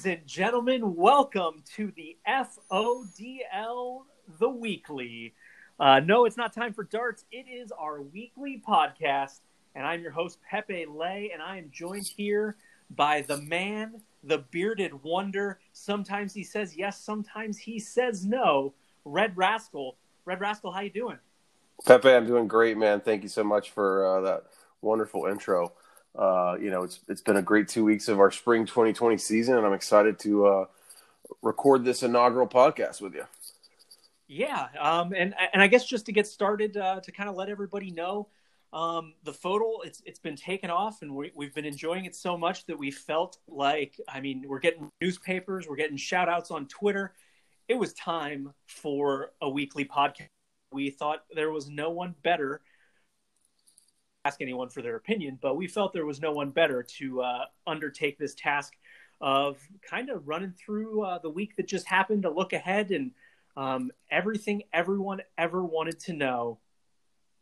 Ladies and gentlemen, welcome to the FODL The Weekly. Uh, no, it's not time for darts. It is our weekly podcast, and I'm your host, Pepe Le, and I am joined here by the man, the bearded wonder. Sometimes he says yes, sometimes he says no. Red Rascal. Red Rascal, how you doing? Pepe, I'm doing great, man. Thank you so much for uh, that wonderful intro. Uh, you know, it's it's been a great two weeks of our spring 2020 season, and I'm excited to uh, record this inaugural podcast with you. Yeah, um, and and I guess just to get started, uh, to kind of let everybody know, um, the FODL it's it's been taken off, and we, we've been enjoying it so much that we felt like, I mean, we're getting newspapers, we're getting shout outs on Twitter. It was time for a weekly podcast. We thought there was no one better ask anyone for their opinion, but we felt there was no one better to uh, undertake this task of kind of running through uh, the week that just happened to look ahead and um, everything everyone ever wanted to know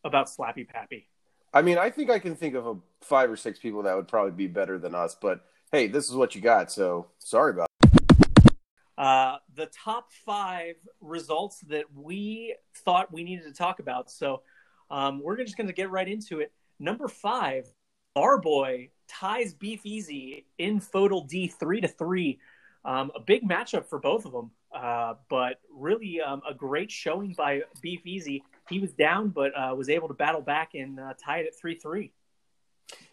about Slappy Pappy. I mean, I think I can think of a five or six people that would probably be better than us, but hey, this is what you got, so sorry about it. Uh, the top five results that we thought we needed to talk about. So um, we're just going to get right into it. Number five, Barboy ties Beef Easy in FODL D three to three. Um, a big matchup for both of them, uh, but really um, a great showing by Beef Easy. He was down, but uh, was able to battle back and uh, tie it at three three.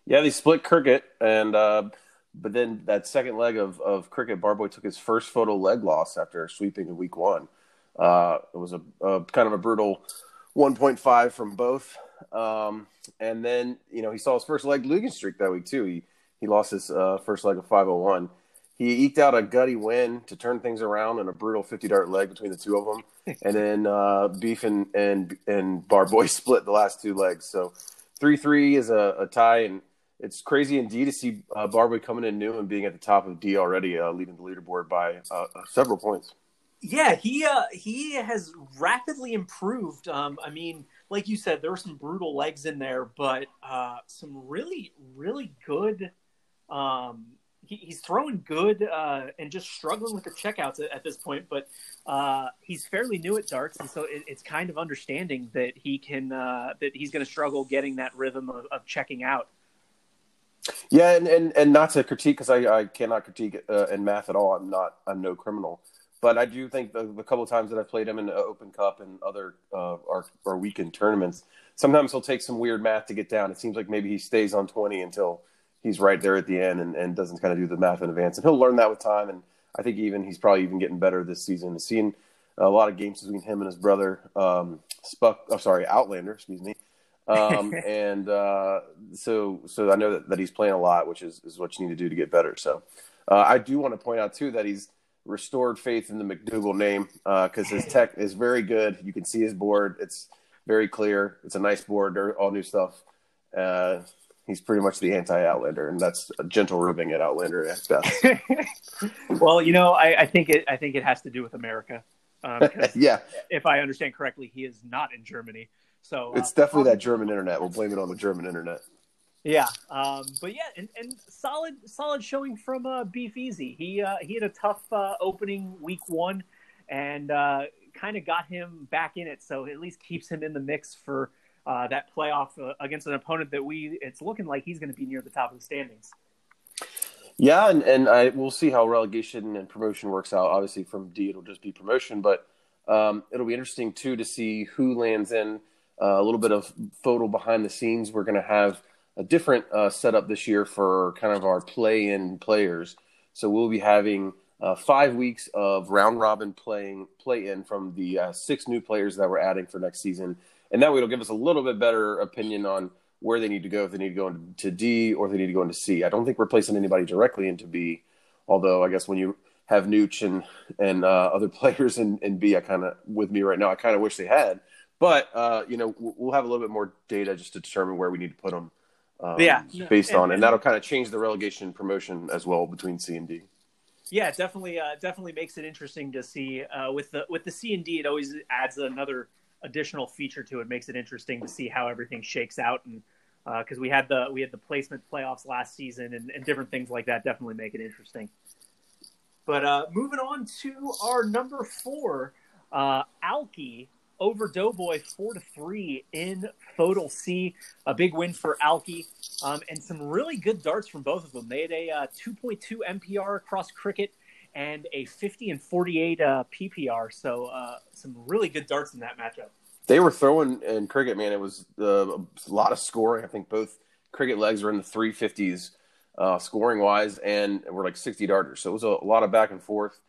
Yeah, they split Cricket, and uh, but then that second leg of, of Cricket, Barboy took his first FODL leg loss after sweeping in week one. Uh, it was a, a kind of a brutal 1.5 from both. Um, and then you know he saw his first leg losing streak that week too. He he lost his uh, first leg of 501. He eked out a gutty win to turn things around in a brutal 50 dart leg between the two of them, and then uh, Beef and and and Barboy split the last two legs. So three three is a, a, tie, and it's crazy indeed to see uh, Barboy coming in new and being at the top of D already, uh, leading the leaderboard by uh, several points. Yeah, he uh, he has rapidly improved. Um, I mean like you said, there were some brutal legs in there, but uh, some really, really good. Um, he, he's throwing good uh, and just struggling with the checkouts at, at this point, but uh, he's fairly new at darts, and so it, it's kind of understanding that he can uh, that he's going to struggle getting that rhythm of, of checking out. Yeah, and, and, and not to critique because I, I cannot critique uh, in math at all. I'm not I'm no criminal. But I do think the, the couple of times that I've played him in the Open Cup and other uh, our, our weekend tournaments, sometimes he'll take some weird math to get down. It seems like maybe he stays on 20 until he's right there at the end and, and doesn't kind of do the math in advance. And he'll learn that with time. And I think even he's probably even getting better this season. Seeing a lot of games between him and his brother, um, Spuck, I'm oh, sorry, Outlander, excuse me. um, and uh, so so I know that, that he's playing a lot, which is, is what you need to do to get better. So uh, I do want to point out too that he's restored faith in the McDougal name because uh, his tech is very good. You can see his board; it's very clear. It's a nice board, all new stuff. Uh, he's pretty much the anti-Outlander, and that's a gentle ribbing at Outlander at best. well, you know, I, I, think it. I think it has to do with America. Um, yeah, if I understand correctly, he is not in Germany. So it's uh, definitely that German internet. We'll blame it on the German internet. Yeah, um, but yeah, and, and solid solid showing from uh, Beef Easy. He uh, he had a tough uh, opening week one, and uh, kind of got him back in it. So at least keeps him in the mix for uh, that playoff uh, against an opponent that we. It's looking like he's going to be near the top of the standings. Yeah, and and I we'll see how relegation and promotion works out. Obviously, from D it'll just be promotion, but um, it'll be interesting too to see who lands in. a little bit of FODL behind the scenes. We're going to have a different uh, setup this year for kind of our play-in players. So we'll be having uh, five weeks of round robin playing play-in from the uh, six new players that we're adding for next season, and that way it'll give us a little bit better opinion on where they need to go if they need to go into D or if they need to go into C. I don't think we're placing anybody directly into B, although I guess when you have Nooch and and uh, other players in, in B, I kind of with me right now. I kind of wish they had, but uh, you know we'll have a little bit more data just to determine where we need to put them um, yeah, based and, on, and, and that'll kind of change the relegation promotion as well between C and D. Yeah, definitely, uh, definitely makes it interesting to see uh, with the with the C and D. It always adds another additional feature to it. Makes it interesting to see how everything shakes out, and because uh, we had the we had the placement playoffs last season and, and different things like that, definitely make it interesting. But uh, moving on to our number four, uh, Alki over Doughboy four to three in FODL C. A big win for Alki, um, and some really good darts from both of them. They had a uh, 2.2 MPR across cricket and a 50 and 48 uh, PPR. So uh, some really good darts in that matchup. They were throwing in cricket, man. It was uh, a lot of scoring. I think both cricket legs were in the 350s uh, scoring wise, and were like 60 darters. So it was a, lot of back and forth.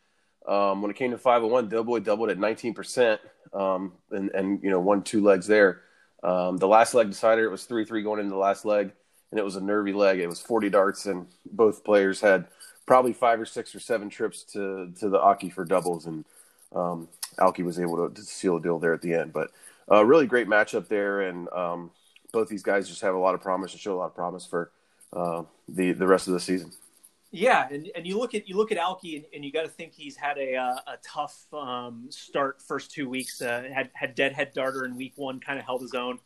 Um, when it came to 501, Doughboy doubled at 19%, um, and, and, you know, won two legs there. Um, the last leg decided it was 3 3 going into the last leg, and it was a nervy leg. It was 40 darts, and both players had probably five or six or seven trips to, to the oche for doubles, and um, Alki was able to, to, seal a deal there at the end. But uh, really great matchup there, and um, both these guys just have a lot of promise and show a lot of promise for uh, the the rest of the season. Yeah, and, and you look at you look at Alki, and, and you got to think he's had a uh, a tough um, start first two weeks. Uh, had had Deadhead Darter in week one, kind of held his own,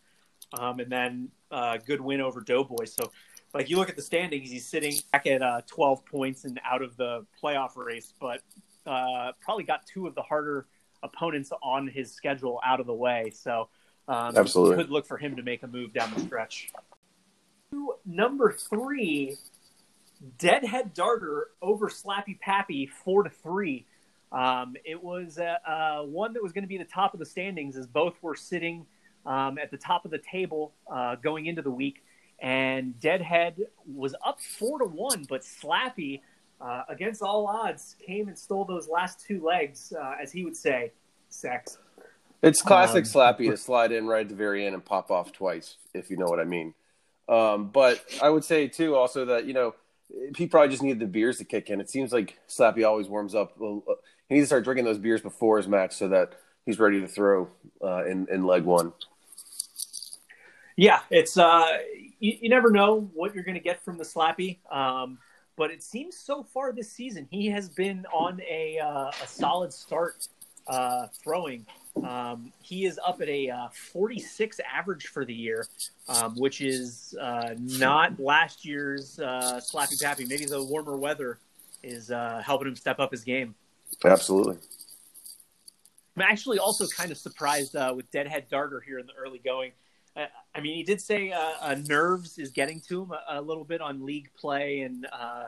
um, and then uh, good win over Doughboy. So, like you look at the standings, he's sitting back at uh, 12 points and out of the playoff race, but uh, probably got two of the harder opponents on his schedule out of the way. So, um, absolutely, could look for him to make a move down the stretch. Number three, Deadhead Darter over Slappy Pappy, four to three. Um, it was uh, uh, one that was going to be the top of the standings, as both were sitting um, at the top of the table uh, going into the week. And Deadhead was up four to one, but Slappy, uh, against all odds, came and stole those last two legs, uh, as he would say, sex. It's classic um, Slappy to slide in right at the very end and pop off twice, if you know what I mean. Um, but I would say too, also that you know he probably just needed the beers to kick in. It seems like Slappy always warms up. He needs to start drinking those beers before his match so that he's ready to throw uh, in in leg one. Yeah, it's uh, you, you never know what you're going to get from the Slappy. Um, but it seems so far this season he has been on a uh, a solid start uh, throwing. Um, he is up at a uh, 46 average for the year, um, which is uh, not last year's uh, Slappy Pappy. Maybe the warmer weather is uh, helping him step up his game. Absolutely. I'm actually also kind of surprised uh, with Deadhead Darter here in the early going. Uh, I mean, he did say nerves is getting to him a, a, little bit on league play and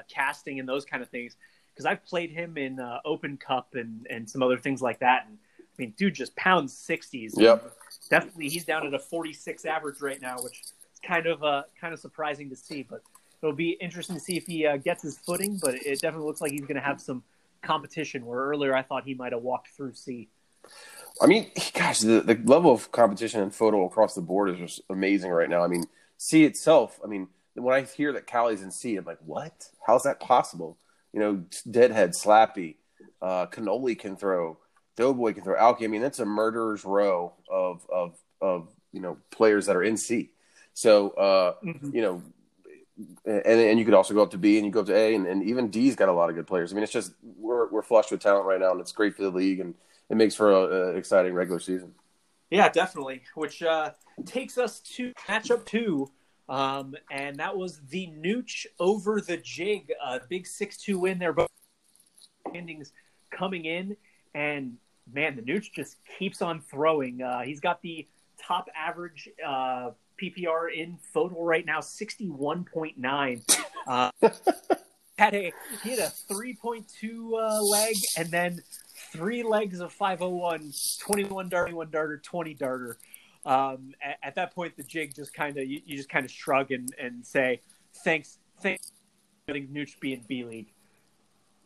casting and those kind of things. Because I've played him in Open Cup and, and some other things like that. And I mean, dude just pounds 60s. Yep. Definitely, he's down at a 46 average right now, which is kind of uh, kind of surprising to see. But it'll be interesting to see if he uh, gets his footing. But it definitely looks like he's going to have some competition. Where earlier I thought he might have walked through C. I mean, gosh, the, the level of competition and FODL across the board is just amazing right now. I mean, C itself. I mean, when I hear that Cali's in C, I'm like, what? How's that possible? You know, Deadhead, Slappy, uh, Cannoli can throw. Doughboy can throw Alki. I mean, that's a murderer's row of of of you know players that are in C. So uh, mm-hmm. you know, and and you could also go up to B and you go up to A, and, and even D's got a lot of good players. I mean, it's just we're we're flushed with talent right now, and it's great for the league, and it makes for an exciting regular season. Yeah, definitely. Which uh, takes us to matchup two. Um, and that was the Nooch over the Jig, a big six-two win there. Both endings coming in, and man, the Nooch just keeps on throwing. Uh, he's got the top average uh, PPR in FODL right now, sixty one point nine. Uh, had a he had a three point two uh, leg, and then three legs of 501, 21 darter, one darter, twenty darter. Um, at, at, that point, the jig just kind of you, you, just kind of shrug and, and say thanks, thanks, getting Nooch be in B League.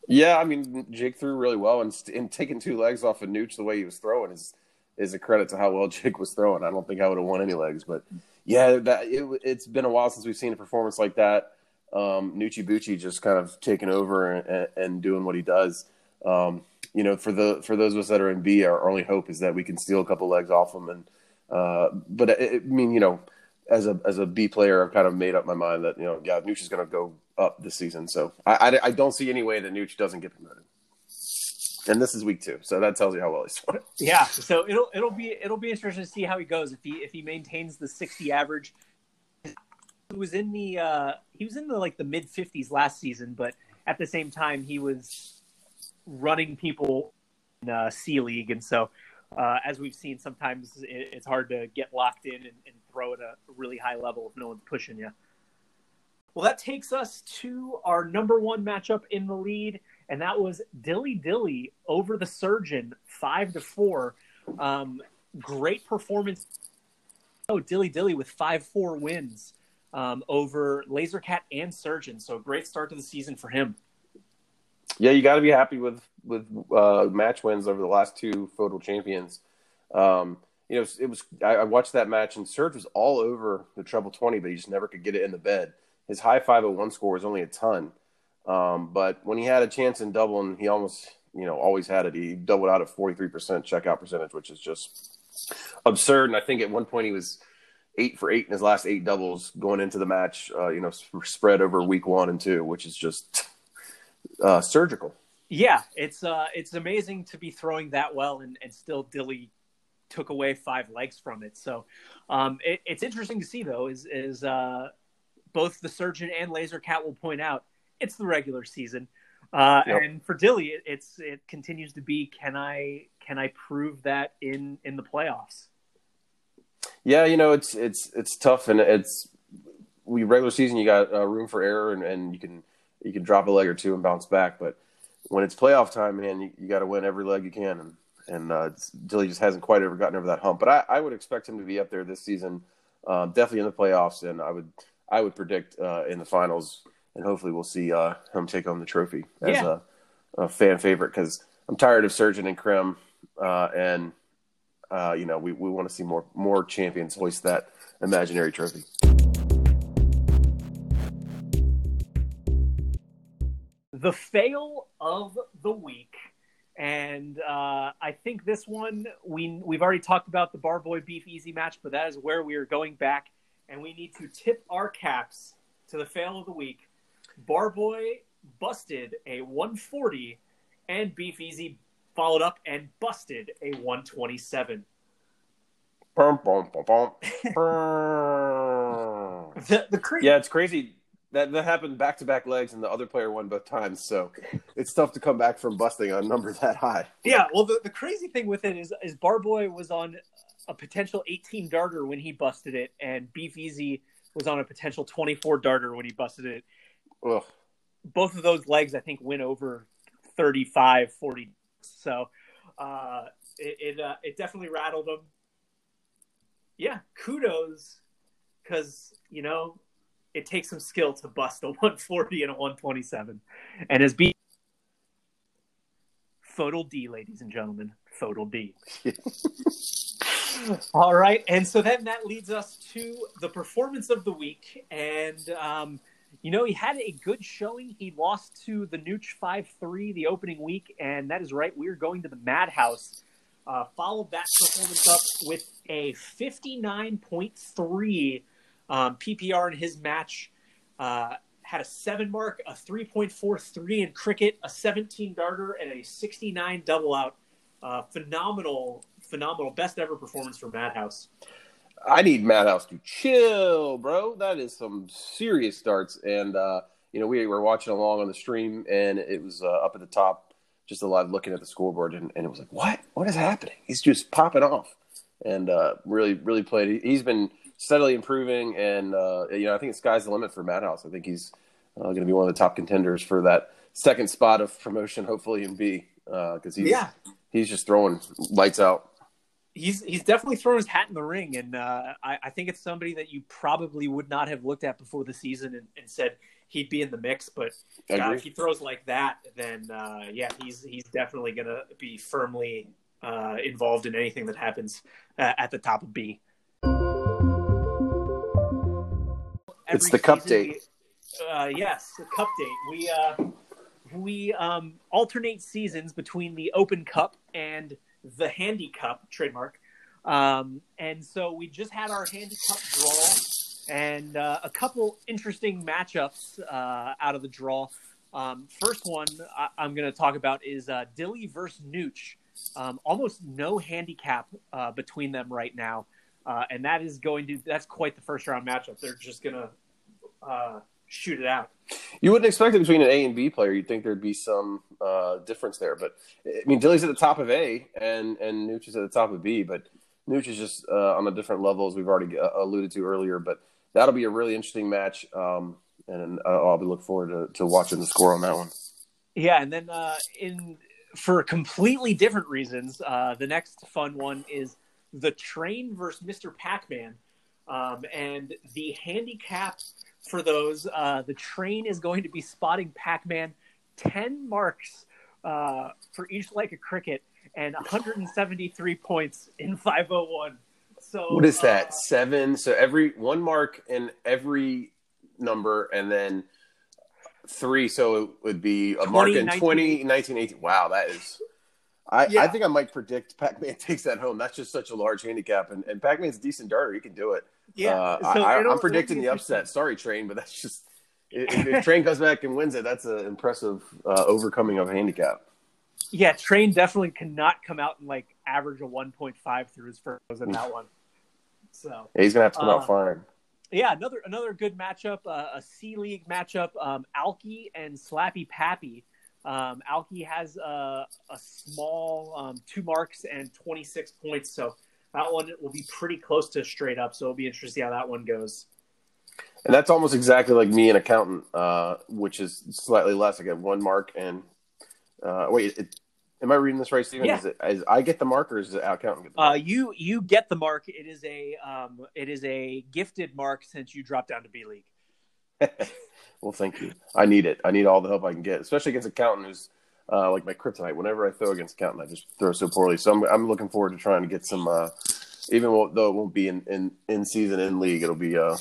Yeah, I mean, Jake threw really well, and, and taking two legs off of Nooch the way he was throwing is is a credit to how well Jake was throwing. I don't think I would have won any legs, but yeah, that it, has been a while since we've seen a performance like that. Um, Nucci Bucci just kind of taking over and, and doing what he does. Um, you know, for the for those of us that are in B, our only hope is that we can steal a couple legs off him. And uh, but it, I mean, you know, as a as a B player, I've kind of made up my mind that you know, yeah, Nucci's going to go up this season. So I, I, I don't see any way that Nooch doesn't get promoted. And this is week two, so that tells you how well he's doing. Yeah, so it'll it'll be it'll be interesting to see how he goes if he if he maintains the sixty average. He was in the uh, he was in the like the mid fifties last season, but at the same time he was running people in uh, C League, and so uh, as we've seen, sometimes it, it's hard to get locked in and, and at a really high level if no one's pushing you. Well, that takes us to our number one matchup in the lead, and that was Dilly Dilly over the Surgeon, five to four. Um, great performance. Oh, Dilly Dilly with five four wins um, over Lasercat and Surgeon. So great start to the season for him. Yeah, you got to be happy with with uh, match wins over the last two FODL champions. Um, you know, it was I, watched that match and Serge was all over the treble twenty, but he just never could get it in the bed. His high five hundred one score was only a ton, um, but when he had a chance in Dublin, he almost you know always had it. He doubled out at forty three percent checkout percentage, which is just absurd. And I think at one point he was eight for eight in his last eight doubles going into the match. Uh, you know, spread over week one and two, which is just uh, surgical. Yeah, it's uh, it's amazing to be throwing that well and, and still Dilly took away five legs from it. So um, it, it's interesting to see though is is uh, both the surgeon and Laser Cat will point out it's the regular season, uh, yep. and for Dilly it, it's it continues to be can I can I prove that in in the playoffs? Yeah, you know it's it's it's tough and it's we regular season you got uh, room for error and, and you can you can drop a leg or two and bounce back. But when it's playoff time, man, you, you got to win every leg you can. And and uh, Dilly just hasn't quite ever gotten over that hump. But I, I would expect him to be up there this season, uh, definitely in the playoffs. And I would I would predict uh, in the finals, and hopefully we'll see uh, him take home the trophy as yeah. a, a, fan favorite because I'm tired of Surgeon and Krim, uh, and uh, you know we, we want to see more more champions hoist that imaginary trophy. the fail of the week. And uh, I think this one we we've already talked about the Barboy Beef Easy match, but that is where we are going back, and we need to tip our caps to the fail of the week. Barboy busted a 140, and Beef Easy followed up and busted a 127. the, the cra- yeah, it's crazy that that happened back to back legs, and the other player won both times. So it's tough to come back from busting a number that high. Yeah, well, the, the crazy thing with it is is Barboy was on a potential 18 darter when he busted it, and Beef Easy was on a potential 24 darter when he busted it. Ugh. Both of those legs, I think, went over 35, 40. So uh, it it, uh, it definitely rattled them. Yeah, kudos, because you know it takes some skill to bust a 140 and a 127. And as B FODL D, ladies and gentlemen. FODL D. All right. And so then that leads us to the performance of the week. And, um, you know, he had a good showing. He lost to the Nooch 5 3 the opening week. And that is right. We are going to the Madhouse. Uh, followed that performance up with a 59.3 um, PPR in his match uh, had a seven mark, a 3.43 in cricket, a 17 darter, and a 69 double out. Uh, phenomenal, phenomenal, best ever performance for Madhouse. I need Madhouse to chill, bro. That is some serious starts. And, uh, you know, we were watching along on the stream, and it was uh, up at the top, just alive looking at the scoreboard, and, and, it was like, what? What is happening? He's just popping off. And uh, really, really played. He's been steadily improving, and uh, you know I think the sky's the limit for Madhouse. I think he's uh, going to be one of the top contenders for that second spot of promotion, hopefully in B, because uh, he's yeah. he's just throwing lights out. He's he's definitely thrown his hat in the ring, and uh, I, I, think it's somebody that you probably would not have looked at before the season and, and said he'd be in the mix. But God, if he throws like that, then uh, yeah, he's he's definitely going to be firmly uh, involved in anything that happens at the top of B. it's the cup date. uh, yes, the cup date. We uh, we um, alternate seasons between the Open Cup and the HandiCup trademark. Um, and so we just had our Handy Cup draw and uh, a couple interesting matchups uh, out of the draw. Um, first one I- am going to talk about is uh, Dilly versus Nooch. Um, almost no handicap uh, between them right now. Uh, and that is going to that's quite the first round matchup. They're just gonna uh, shoot it out. You wouldn't expect it between an A and B player. You'd think there'd be some uh, difference there, but I mean, Dilly's at the top of A, and and Nooch is at the top of B, but Nooch is just uh, on a different level, as we've already uh, alluded to earlier. But that'll be a really interesting match, um, and uh, I'll be looking forward to, to watching the score on that one. Yeah, and then uh, in for completely different reasons, uh, the next fun one is the Train versus Mr. Pac-Man, um, and the handicap for those, uh, the Train is going to be spotting Pac-Man ten marks uh, for each like a cricket and 173 points in 501. So what is that? Uh, Seven. So every one mark in every number, and then three. So it would be a 20, mark in 19. 20, 19, 18. Wow, that is. I, Yeah. I think I might predict Pac Man takes that home. That's just such a large handicap, and, and Pac Man's a decent darter. He can do it. yeah, Uh, so I, I'm predicting the it'll be interesting. upset. Sorry, Train, but that's just if, if Train comes back and wins it, that's an impressive uh, overcoming of a handicap. Yeah, Train definitely cannot come out and like average a 1.5 through his first in that one. So Yeah, he's gonna have to come Uh, out firing. yeah, another another good matchup, uh, a C League matchup. Um, Alki and Slappy Pappy. Um, Alki has uh, a small um, two marks and 26 points, so that one will be pretty close to straight up. So it'll be interesting to see how that one goes. And that's almost exactly like me, an accountant, uh, which is slightly less. I get one mark and uh, wait. It, am I reading this right, Steven? Yeah. Is it is I get the mark or is the accountant Uh, you you get the mark. It is a um, it is a gifted mark since you dropped down to B League. well, thank you. I need it. I need all the help I can get, especially against accountant who's uh, like my kryptonite. Whenever I throw against accountant, I just throw so poorly. So I'm I'm looking forward to trying to get some. Uh, even though it won't be in, in, in season in league, it'll be uh,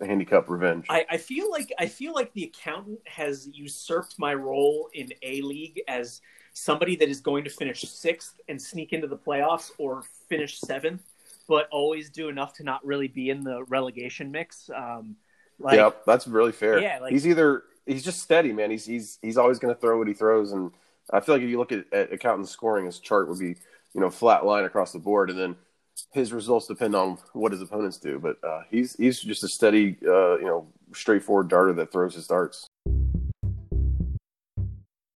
a handicap revenge. I, I feel like I feel like the accountant has usurped my role in A League as somebody that is going to finish sixth and sneak into the playoffs or finish seventh, but always do enough to not really be in the relegation mix. Um, like, yep, that's really fair. Yeah, like- he's either he's just steady, man. He's he's he's always going to throw what he throws, and I feel like if you look at, at accountant's scoring, his chart would be you know flat line across the board, and then his results depend on what his opponents do. But uh, he's he's just a steady, uh, you know, straightforward darter that throws his darts.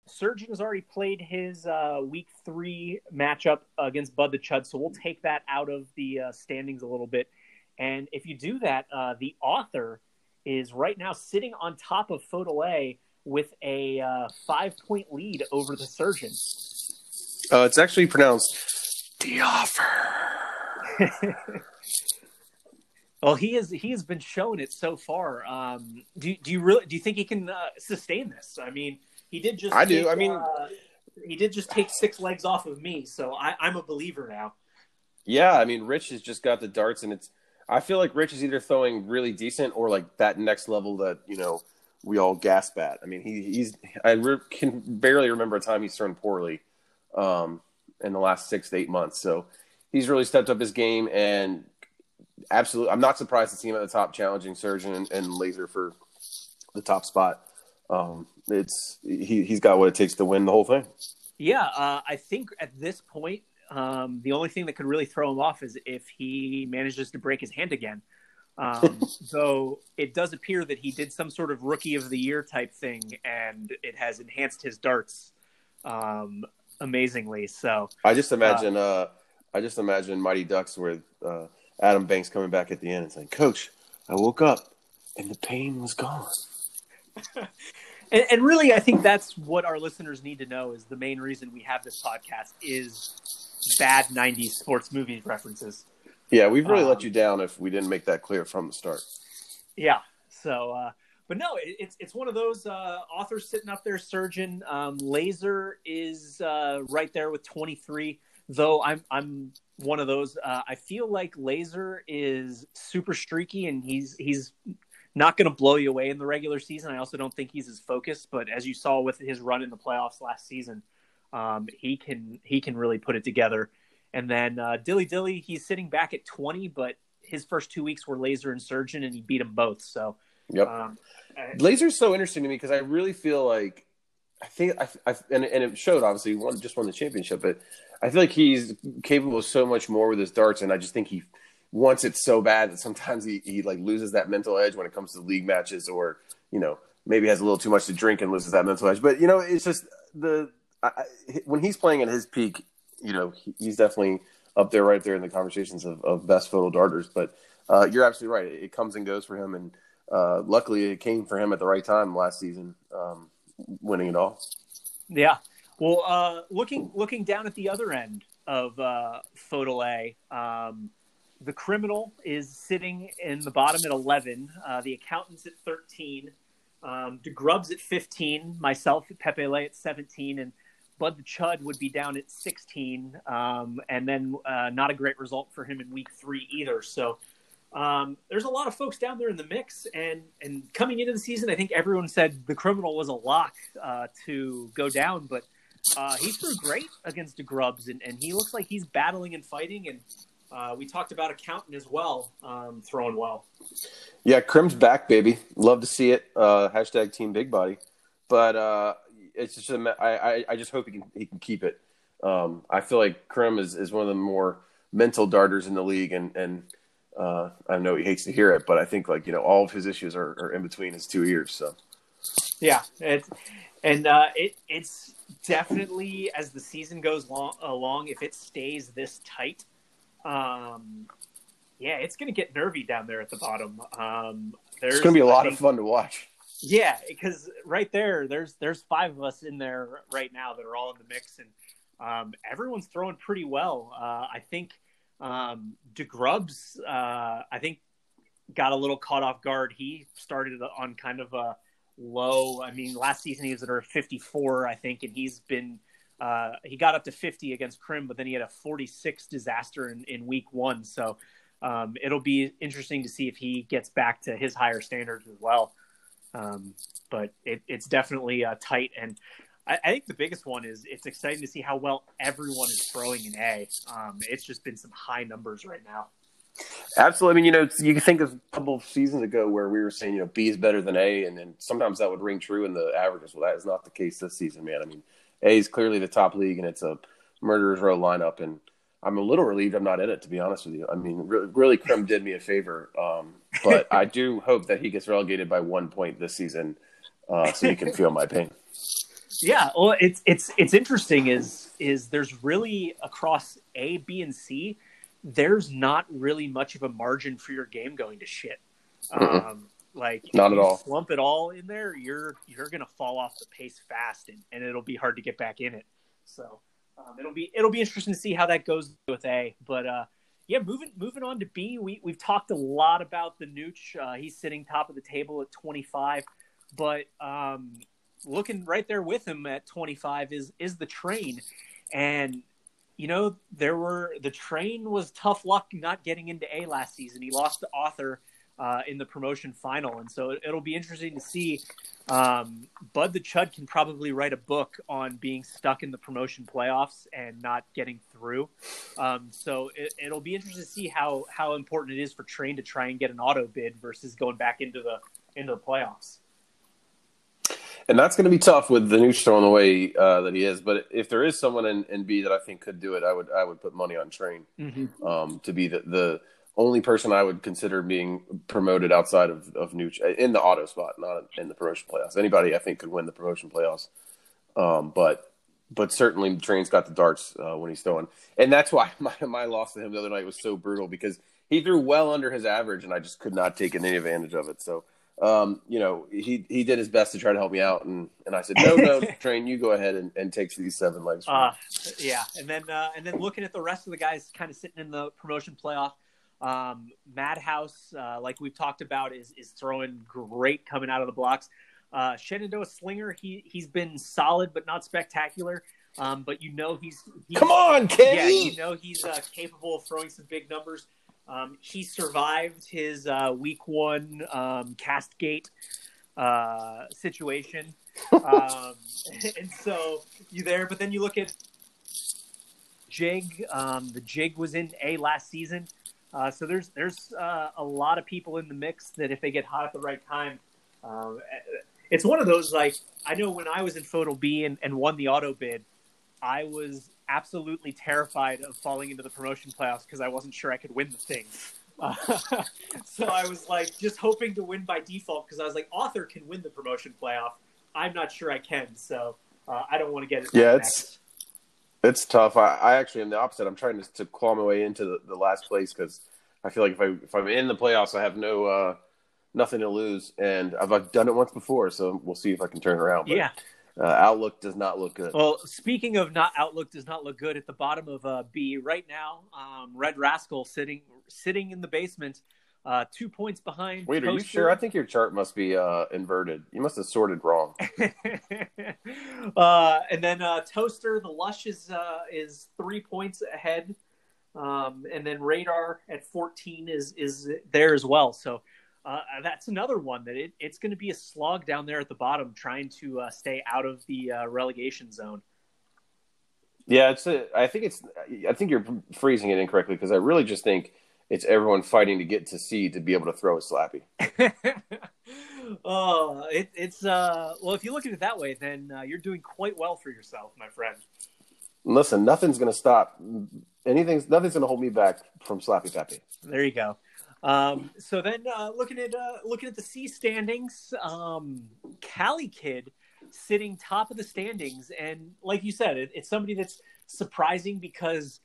Surgeon has already played his uh, week three matchup against Bud the Chud, so we'll take that out of the uh, standings a little bit. And if you do that, uh, the author is right now sitting on top of FODL A with a uh, five point lead over the Surgeon. Uh, it's actually pronounced the offer. Well, he has he has been showing it so far. Um, do do you really do you think he can uh, sustain this? I mean, he did just I do. I mean- uh, he did just take six legs off of me, so I, I'm a believer now. Yeah, I mean, Rich has just got the darts, and it's. I feel like Rich is either throwing really decent or like that next level that you know we all gasp at. I mean, he, he's. I re- can barely remember a time he's thrown poorly um, in the last six to eight months. So he's really stepped up his game, and absolutely, I'm not surprised to see him at the top, challenging Surgeon and, and Laser for the top spot. Um, it's he, he's got what it takes to win the whole thing. Yeah, uh, I think at this point, um, the only thing that could really throw him off is if he manages to break his hand again. Um, though it does appear that he did some sort of rookie of the year type thing, and it has enhanced his darts um, amazingly. So I just imagine, uh, I just imagine Mighty Ducks with uh, Adam Banks coming back at the end and saying, "Coach, I woke up and the pain was gone." And, and really, I think that's what our listeners need to know is the main reason we have this podcast is bad 90s sports movie references. Yeah, we've really Um, let you down if we didn't make that clear from the start. Yeah. So, uh, but no, it, it's it's one of those uh, authors sitting up there. Surgeon um, Laser is uh, right there with 23. Though I'm I'm one of those. Uh, I feel like Laser is super streaky, and he's he's not going to blow you away in the regular season. I also don't think he's as focused. But as you saw with his run in the playoffs last season, um, he can he can really put it together. And then uh, Dilly Dilly, he's sitting back at 20, but his first two weeks were Laser and Surgeon, and he beat them both. So, Yep. um, I- Laser's so interesting to me because I really feel like I think I, I and, and it showed obviously he won just won the championship, but I feel like he's capable of so much more with his darts, and I just think he wants it so bad that sometimes he, he like loses that mental edge when it comes to league matches or you know, maybe has a little too much to drink and loses that mental edge. But you know, it's just the I, when he's playing at his peak, you know, he's definitely up there, right there in the conversations of, of best FODL darters. But uh, you're absolutely right; it, comes and goes for him, and uh, luckily it came for him at the right time last season, um, winning it all. Yeah. Well, uh, looking looking down at the other end of uh, FODL A, um, the criminal is sitting in the bottom at 11. Uh, the accountant's at 13. Um, DeGrub's at 15. Myself Pepe Le at 17. And Bud the Chud would be down at 16. Um, and then uh, not a great result for him in week three either. So um, there's a lot of folks down there in the mix. And, and coming into the season, I think everyone said the criminal was a lock uh, to go down. But uh, he great against DeGrubs. And, and he looks like he's battling and fighting. And uh, we talked about accountant as well, um, throwing well. Yeah, Crim's back, baby. Love to see it. Uh, hashtag Team Big Body. But uh, it's just a, I, I just hope he can he can keep it. Um, I feel like Krim is, is one of the more mental darters in the league, and and uh, I know he hates to hear it, but I think like you know all of his issues are, are in between his two ears. So yeah, it's and uh, it it's definitely as the season goes long, along, if it stays this tight um, yeah, it's going to get nervy down there at the bottom. Um, there's it's going to be a lot think, of fun to watch. Yeah, because right there, there's there's five of us in there right now that are all in the mix, and um, everyone's throwing pretty well. Uh, I think um, DeGrubs, uh, I think, got a little caught off guard. He started on kind of a low. I mean, last season he was at a 54, I think, and he's been uh, he got up to 50 against Crim, but then he had a 46 disaster in, in week one. So um, it'll be interesting to see if he gets back to his higher standards as well. Um, but it, it's definitely uh, tight. And I, I, think the biggest one is it's exciting to see how well everyone is throwing an A. Um, it's just been some high numbers right now. Absolutely. I mean, you know, you can think of a couple of seasons ago where we were saying, you know, B is better than A, and then sometimes that would ring true in the averages. Well, that is not the case this season, man. I mean, a is clearly the top league, and it's a murderers row lineup. And I'm a little relieved I'm not in it, to be honest with you. I mean, really, really Crim did me a favor, um, but I do hope that he gets relegated by one point this season, uh, so you can feel my pain. Yeah, well, it's it's it's interesting. Is is there's really across A, B, and C, there's not really much of a margin for your game going to shit. Um, like not at all. Slump it all in there, you're you're gonna fall off the pace fast, and, and it'll be hard to get back in it. So um, it'll be it'll be interesting to see how that goes with A. But uh, yeah, moving moving on to B, we we've talked a lot about the Nooch. Uh, he's sitting top of the table at 25, but um, looking right there with him at 25 is is the train, and you know there were the train was tough luck not getting into A last season. He lost to Author uh, in the promotion final. And so it'll be interesting to see. Um, Bud the Chud can probably write a book on being stuck in the promotion playoffs and not getting through. Um, so it, will be interesting to see how how important it is for Train to try and get an auto bid versus going back into the into the playoffs. And that's going to be tough with the Nooch in the way uh, that he is. But if there is someone in, in, B that I think could do it, I would I would put money on Train mm-hmm. um, to be the, the only person I would consider being promoted outside of of Nooch in the auto spot, not in the promotion playoffs. Anybody I think could win the promotion playoffs, um, but but certainly Train's got the darts uh, when he's throwing, and that's why my my loss to him the other night was so brutal because he threw well under his average, and I just could not take any advantage of it. So. Um, you know, he he did his best to try to help me out, and, and I said, no, no, train, you go ahead and, and take these seven legs. Uh, yeah, and then uh, and then looking at the rest of the guys, kind of sitting in the promotion playoff, um, Madhouse, uh, like we've talked about, is is throwing great coming out of the blocks. Uh, Shenandoah Slinger, he he's been solid but not spectacular. Um, but you know he's, he's come on, Kenny. Yeah, you know he's uh, capable of throwing some big numbers. Um, he survived his uh, week one um, Castgate uh, situation, um, and so you there. But then you look at Jig. Um, the Jig was in A last season. Uh, so there's there's uh, a lot of people in the mix that if they get hot at the right time, uh, it's one of those like I know when I was in FODL B and, and won the auto bid, I was absolutely terrified of falling into the promotion playoffs because I wasn't sure I could win the thing. Uh, so I was like just hoping to win by default because I was like, Author can win the promotion playoff. I'm not sure I can, so uh, I don't want to get it. Yeah, it's next. It's tough. I, I actually am the opposite. I'm trying to, to claw my way into the, the last place because I feel like if I if I'm in the playoffs, I have no uh, nothing to lose, and I've, I've done it once before, so we'll see if I can turn around. But, yeah. Uh, outlook does not look good. Well, speaking of not outlook does not look good at the bottom of uh, B right now. Um, Red Rascal sitting sitting in the basement, uh, two points behind. Wait, are you sure? I think your chart must be uh, inverted. You must have sorted wrong. uh, and then uh, Toaster, the Lush is uh, is three points ahead, um, and then Radar at fourteen is is there as well. So. Uh, that's another one that it, it's going to be a slog down there at the bottom, trying to uh, stay out of the uh, relegation zone. Yeah, it's. A, I think it's. I think you're phrasing it incorrectly because I really just think it's everyone fighting to get to C to be able to throw a slappy. oh, it, it's uh. Well, if you look at it that way, then uh, you're doing quite well for yourself, my friend. Listen, nothing's going to stop. Anything's nothing's going to hold me back from Slappy Pappy. There you go. Um, so then, uh, looking at uh, looking at the C standings, um, Cali Kid sitting top of the standings, and like you said, it, it's somebody that's surprising because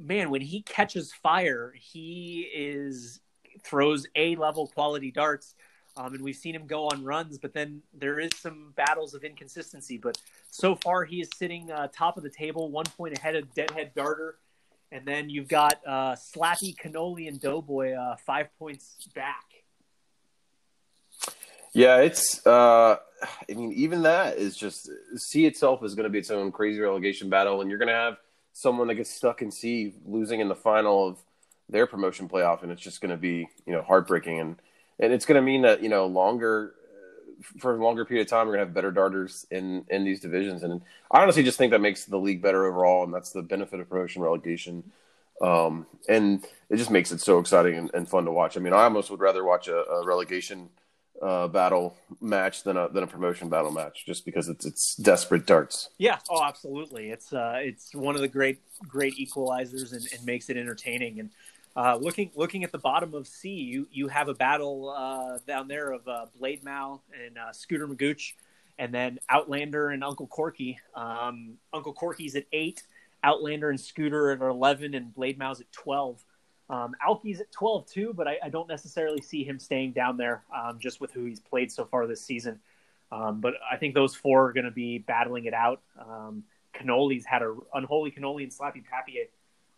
man, when he catches fire, he is throws a level quality darts. Um, and we've seen him go on runs, but then there is some battles of inconsistency. But so far, he is sitting uh, top of the table, one point ahead of Deadhead Darter. And then you've got uh, Slappy, Cannoli, and Doughboy uh, five points back. Yeah, it's. Uh, I mean, even that is just C itself is going to be its own crazy relegation battle, and you're going to have someone that gets stuck in C losing in the final of their promotion playoff, and it's just going to be you know heartbreaking, and and it's going to mean that you know longer for a longer period of time we're going to have better darters in in these divisions, and I honestly just think that makes the league better overall, and that's the benefit of promotion relegation. Um, and it just makes it so exciting and, and, fun to watch. I mean, I almost would rather watch a, a relegation uh, battle match than a than a promotion battle match, just because it's it's desperate darts. Yeah, oh, absolutely. It's uh, it's one of the great great equalizers and, and makes it entertaining. And uh, looking looking at the bottom of C, you you have a battle uh, down there of uh, Blade Mal and uh, Scooter Magooch, and then Outlander and Uncle Corky. Um, Uncle Corky's at eight, Outlander and Scooter at eleven, and Blade Mal's at twelve. Um, Alki's at 12 too, but I, I, don't necessarily see him staying down there um, just with who he's played so far this season. Um, but I think those four are going to be battling it out. Um, Cannoli's had a unholy Cannoli and Slappy Pappy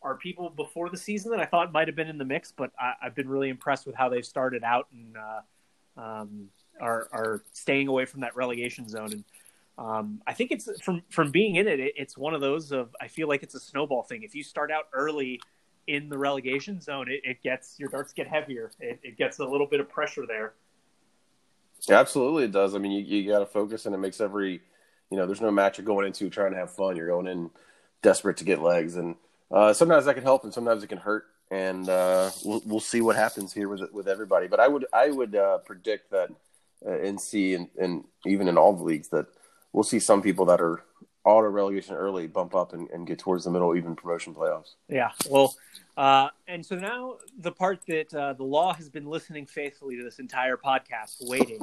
are people before the season that I thought might have been in the mix, but I, have been really impressed with how they've started out and uh, um, are, are staying away from that relegation zone. And um, I think it's from from being in it, it, it's one of those of I feel like it's a snowball thing. If you start out early in the relegation zone, it, it gets your darts get heavier. It, it, gets a little bit of pressure there. Absolutely, it does. I mean, you, you got to focus, and it makes every, you know, there's no match you're going into trying to have fun. You're going in desperate to get legs, and uh, sometimes that can help, and sometimes it can hurt. And uh, we'll we'll see what happens here with with everybody. But I would I would uh, predict that uh, in C and, and even in all the leagues that we'll see some people that are auto relegation early bump up and, and, get towards the middle, even promotion playoffs. Yeah. Well, uh, and so now the part that uh, the law has been listening faithfully to this entire podcast, waiting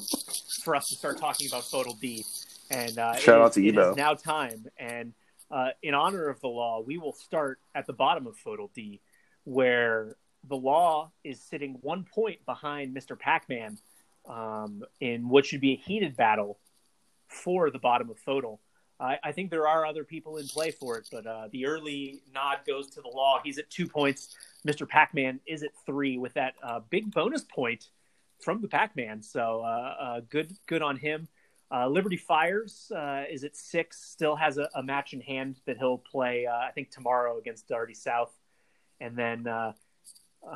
for us to start talking about FODL D. And uh, shout out to Ebo. It is now time. And uh, in honor of the law, we will start at the bottom of FODL D, where the law is sitting one point behind Mr. Pac Man um, in what should be a heated battle for the bottom of FODL. I, I think there are other people in play for it, but uh, the early nod goes to the law. He's at two points. Mr. Pac Man is at three with that uh, big bonus point from the Pac Man. So uh, uh, good, good on him. Uh, Liberty Fires uh, is at six. Still has a, a, match in hand that he'll play. I think tomorrow against Darty South, and then.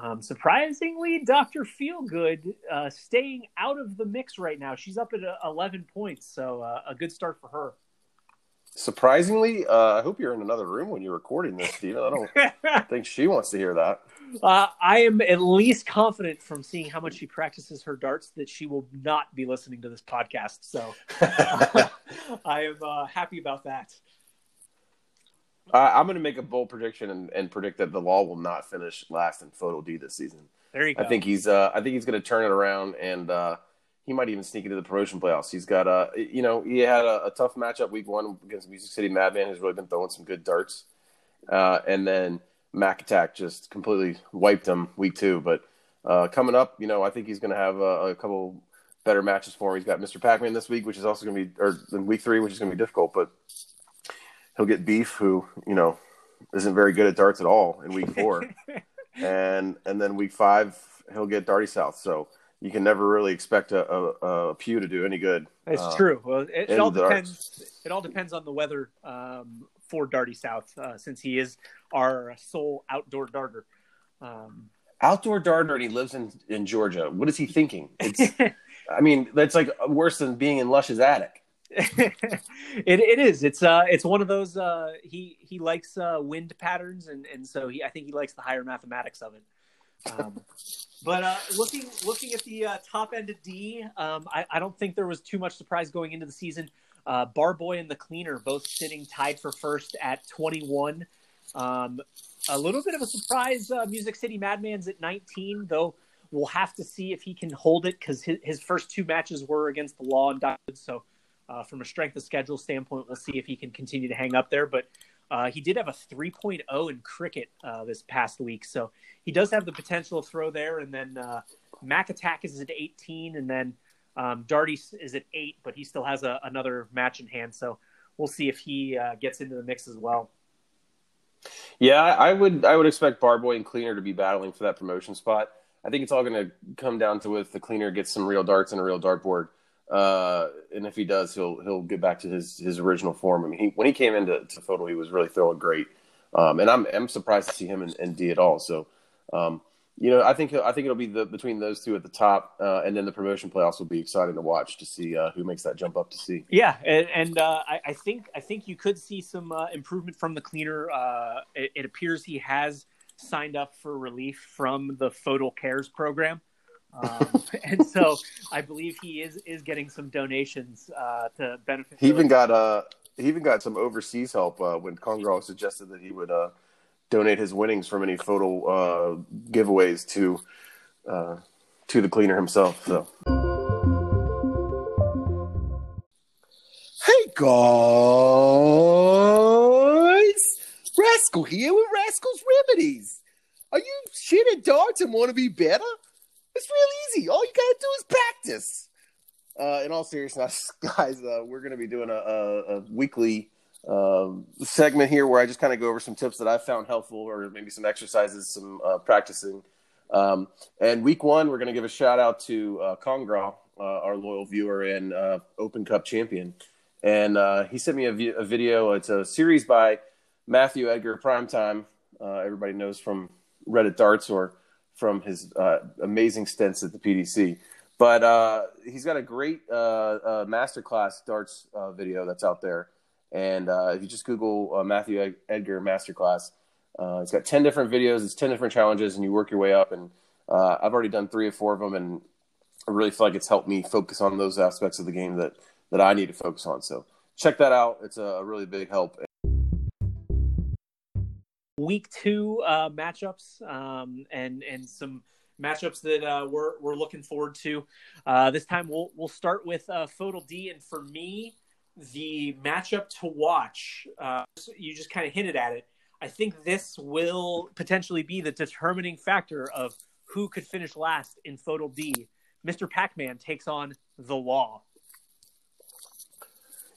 Um, surprisingly, Dr. Feelgood uh, staying out of the mix right now. She's up at 11 points, so uh, a good start for her. Surprisingly, uh, I hope you're in another room when you're recording this, Steven. I don't think she wants to hear that. Uh, I am at least confident from seeing how much she practices her darts that she will not be listening to this podcast. So I am uh, happy about that. I, I'm going to make a bold prediction and, and predict that the law will not finish last in FODL D this season. There you go. I think he's uh, I think he's going to turn it around and uh, he might even sneak into the promotion playoffs. He's got a you know he had a, a tough matchup week one against Music City Madman, who's really been throwing some good darts, uh, and then Mac Attack just completely wiped him week two. But uh, coming up, you know I think he's going to have a, a, couple better matches for him. He's got Mr. Pac-Man this week, which is also going to be or in week three, which is going to be difficult, but he'll get Beef, who you know isn't very good at darts at all in week four. and and then week five he'll get Darty South. So you can never really expect a, a, a Pew to do any good. It's uh, true. Well, it, it all depends. It all depends on the weather um, for Darty South, uh, since he is our sole outdoor darter. Um, outdoor darter, and he lives in in Georgia. What is he thinking? It's, I mean, that's like worse than being in Lush's attic. it it is. It's uh it's one of those uh he he likes uh wind patterns and and so he I think he likes the higher mathematics of it. Um, but uh, looking looking at the uh, top end of D, um, I, I don't think there was too much surprise going into the season. Uh, Barboy and the Cleaner both sitting tied for first at 21. Um, a little bit of a surprise. Uh, Music City Madman's at 19, though. We'll have to see if he can hold it because his, his first two matches were against the Law and Diamond. So uh, from a strength of schedule standpoint, we'll see if he can continue to hang up there. But uh, he did have a 3.0 in cricket uh, this past week, so he does have the potential to throw there. And then uh, Mac Attack is at 18, and then um, Darty is at eight, but he still has a, another match in hand. So we'll see if he uh, gets into the mix as well. Yeah, I would I would expect Barboy and Cleaner to be battling for that promotion spot. I think it's all going to come down to if the Cleaner gets some real darts and a real dartboard uh, and if he does, he'll he'll get back to his his original form. I mean, he, when he came into to FODL, he was really throwing great, um, and I'm I'm surprised to see him in, in D at all. So, um, you know, I think I think it'll be the between those two at the top, uh, and then the promotion playoffs will be exciting to watch to see uh, who makes that jump up to see. Yeah, and, and uh, I, I, think I think you could see some uh, improvement from the cleaner. Uh, it, it, appears he has signed up for relief from the FODL Cares program. Um, and so I believe he is is getting some donations uh, to benefit. He even got uh he even got some overseas help uh, when Congress suggested that he would uh, donate his winnings from any FODL uh, giveaways to uh, to the cleaner himself. So. Hey guys, Rascal here with Rascal's Remedies. Are you shit at darts and want to be better? It's real easy. All you gotta do is practice. Uh, in all seriousness, guys, uh, we're to be doing a, a, a weekly um, segment here where I just kind of go over some tips that I've found helpful, or maybe some exercises, some uh, practicing. Um, and week one, we're to give a shout out to uh, Congra, uh, our loyal viewer and uh, Open Cup champion. And uh, he sent me a, video. It's a series by Matthew Edgar Primetime. Uh, everybody knows from Reddit Darts or from his uh, amazing stints at the PDC. But uh, he's got a great uh, uh, masterclass darts uh, video that's out there. And uh, if you just Google uh, Matthew Edgar masterclass, it's got 10 different videos, it's 10 different challenges, and you work your way up. And I've already done three or four of them, and I really feel like it's helped me focus on those aspects of the game that, that I need to focus on. So check that out. It's a really big help week two uh, matchups um, and and some matchups that uh, we're we're looking forward to. Uh, this time we'll we'll start with uh, FODL D, and for me, the matchup to watch. Uh, you just kind of hinted at it. I think this will potentially be the determining factor of who could finish last in FODL D. Mr. Pac-Man takes on the Law.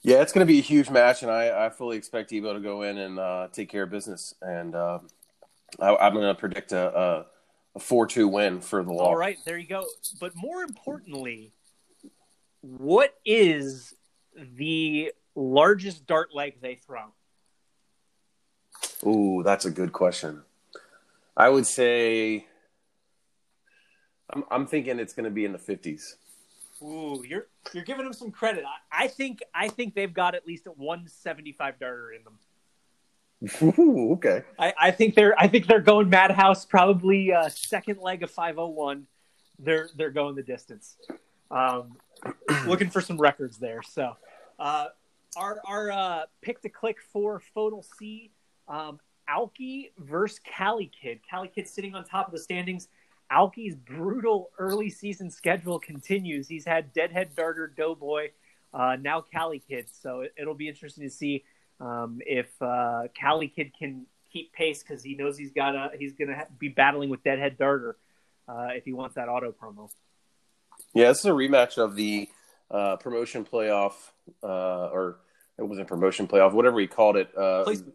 Yeah, it's going to be a huge match, and I, I fully expect Evo to go in and uh, take care of business. And uh, I, am going to predict a, a, 4-2 win for the Law. All right, there you go. But more importantly, what is the largest dart leg they throw? Ooh, that's a good question. I would say I'm, I'm thinking it's going to be in the 50s. Ooh, you're you're giving them some credit. I, I think I think they've got at least a 175 darter in them. Ooh, okay. I, I think they're I think they're going Madhouse probably uh, second leg of 501. They're they're going the distance. Um, looking for some records there. So, uh, our our uh, pick to click for FODL C Um, Alki versus Cali Kid. Cali Kid sitting on top of the standings. Alki's brutal early season schedule continues. He's had Deadhead Darter, Doughboy, uh, now Cali Kid. So it, will be interesting to see um, if uh, Cali Kid can keep pace because he knows he's got a, he's going to ha- be battling with Deadhead Darter uh, if he wants that auto promo. Yeah, this is a rematch of the uh, promotion playoff, uh, or it wasn't promotion playoff, whatever he called it. Uh, placement.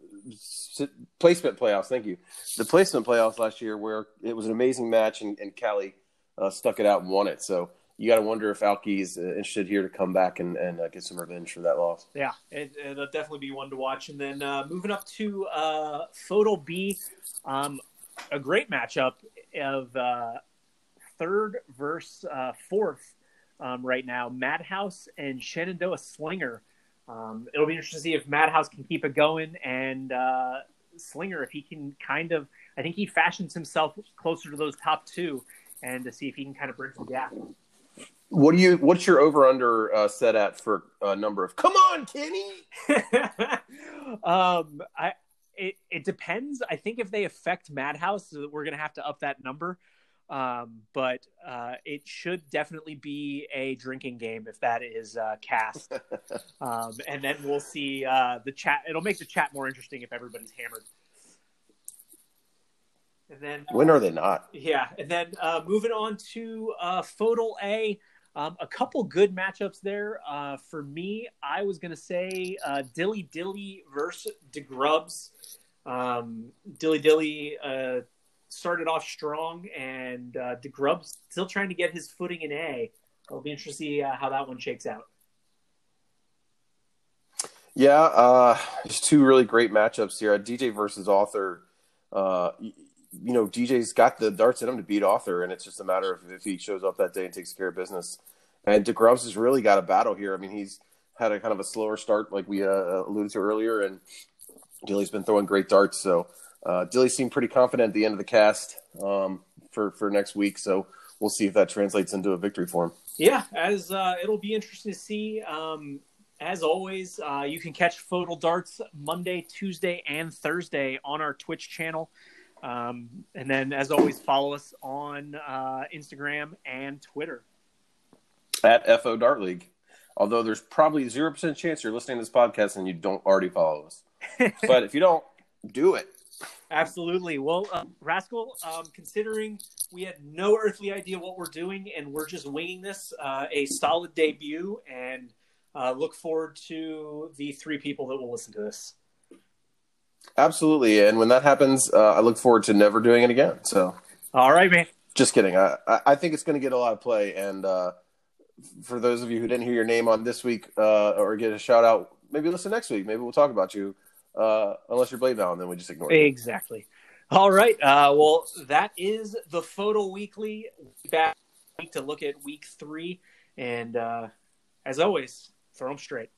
Placement playoffs. Thank you. The placement playoffs last year, where it was an amazing match, and, and Cali uh, stuck it out and won it. So you got to wonder if Alki's uh, interested here to come back and, and uh, get some revenge for that loss. Yeah, it, will definitely be one to watch. And then uh, moving up to uh, FODL B, um, a great matchup of uh, third versus uh, fourth um, right now. Madhouse and Shenandoah Slinger. Um, it'll be interesting to see if Madhouse can keep it going and uh, Slinger if he can kind of. I think he fashions himself closer to those top two, and to see if he can kind of bridge the gap. What do you? What's your over under uh, set at for a number of? Come on, Kenny. um, I it, it depends. I think if they affect Madhouse, we're gonna have to up that number. Um, but uh, it should definitely be a drinking game if that is uh, cast. um, and then we'll see uh, the chat. It'll make the chat more interesting if everybody's hammered. And then when are they not? Yeah, and then uh, moving on to uh, FODL A. Um, a couple good matchups there. Uh, for me, I was going to say uh, Dilly Dilly versus DeGrubs. Um, Dilly Dilly uh, started off strong, and uh, DeGrub's still trying to get his footing in A. It'll be interesting to see uh, how that one shakes out. Yeah, uh, there's two really great matchups here. DJ versus Author. Uh, you know, DJ's got the darts in him to beat Author, and it's just a matter of if he shows up that day and takes care of business. And DeGrubs has really got a battle here. I mean, he's had a kind of a slower start, like we uh, alluded to earlier, and Dilly's been throwing great darts. So uh, Dilly seemed pretty confident at the end of the cast um, for for next week. So we'll see if that translates into a victory for him. Yeah, as uh, it'll be interesting to see. Um, as always, uh, you can catch FODL Darts Monday, Tuesday, and Thursday on our Twitch channel. Um, and then, as always, follow us on uh, Instagram and Twitter at FO Dart League. Although there's probably zero percent chance you're listening to this podcast and you don't already follow us. but if you don't, do it. Absolutely. Well, uh, Rascal, um, considering we had no earthly idea what we're doing and we're just winging this, uh, a solid debut, and uh, look forward to the three people that will listen to this. Absolutely, and when that happens, uh, I look forward to never doing it again. So, all right, man. Just kidding. I I think it's going to get a lot of play, and uh, for those of you who didn't hear your name on this week uh, or get a shout out, maybe listen next week. Maybe we'll talk about you. Uh, unless you're Blade Now, and then we just ignore. Exactly. All right. Uh, well, that is the FODL Weekly. Back to look at week three, and uh, as always, throw them straight.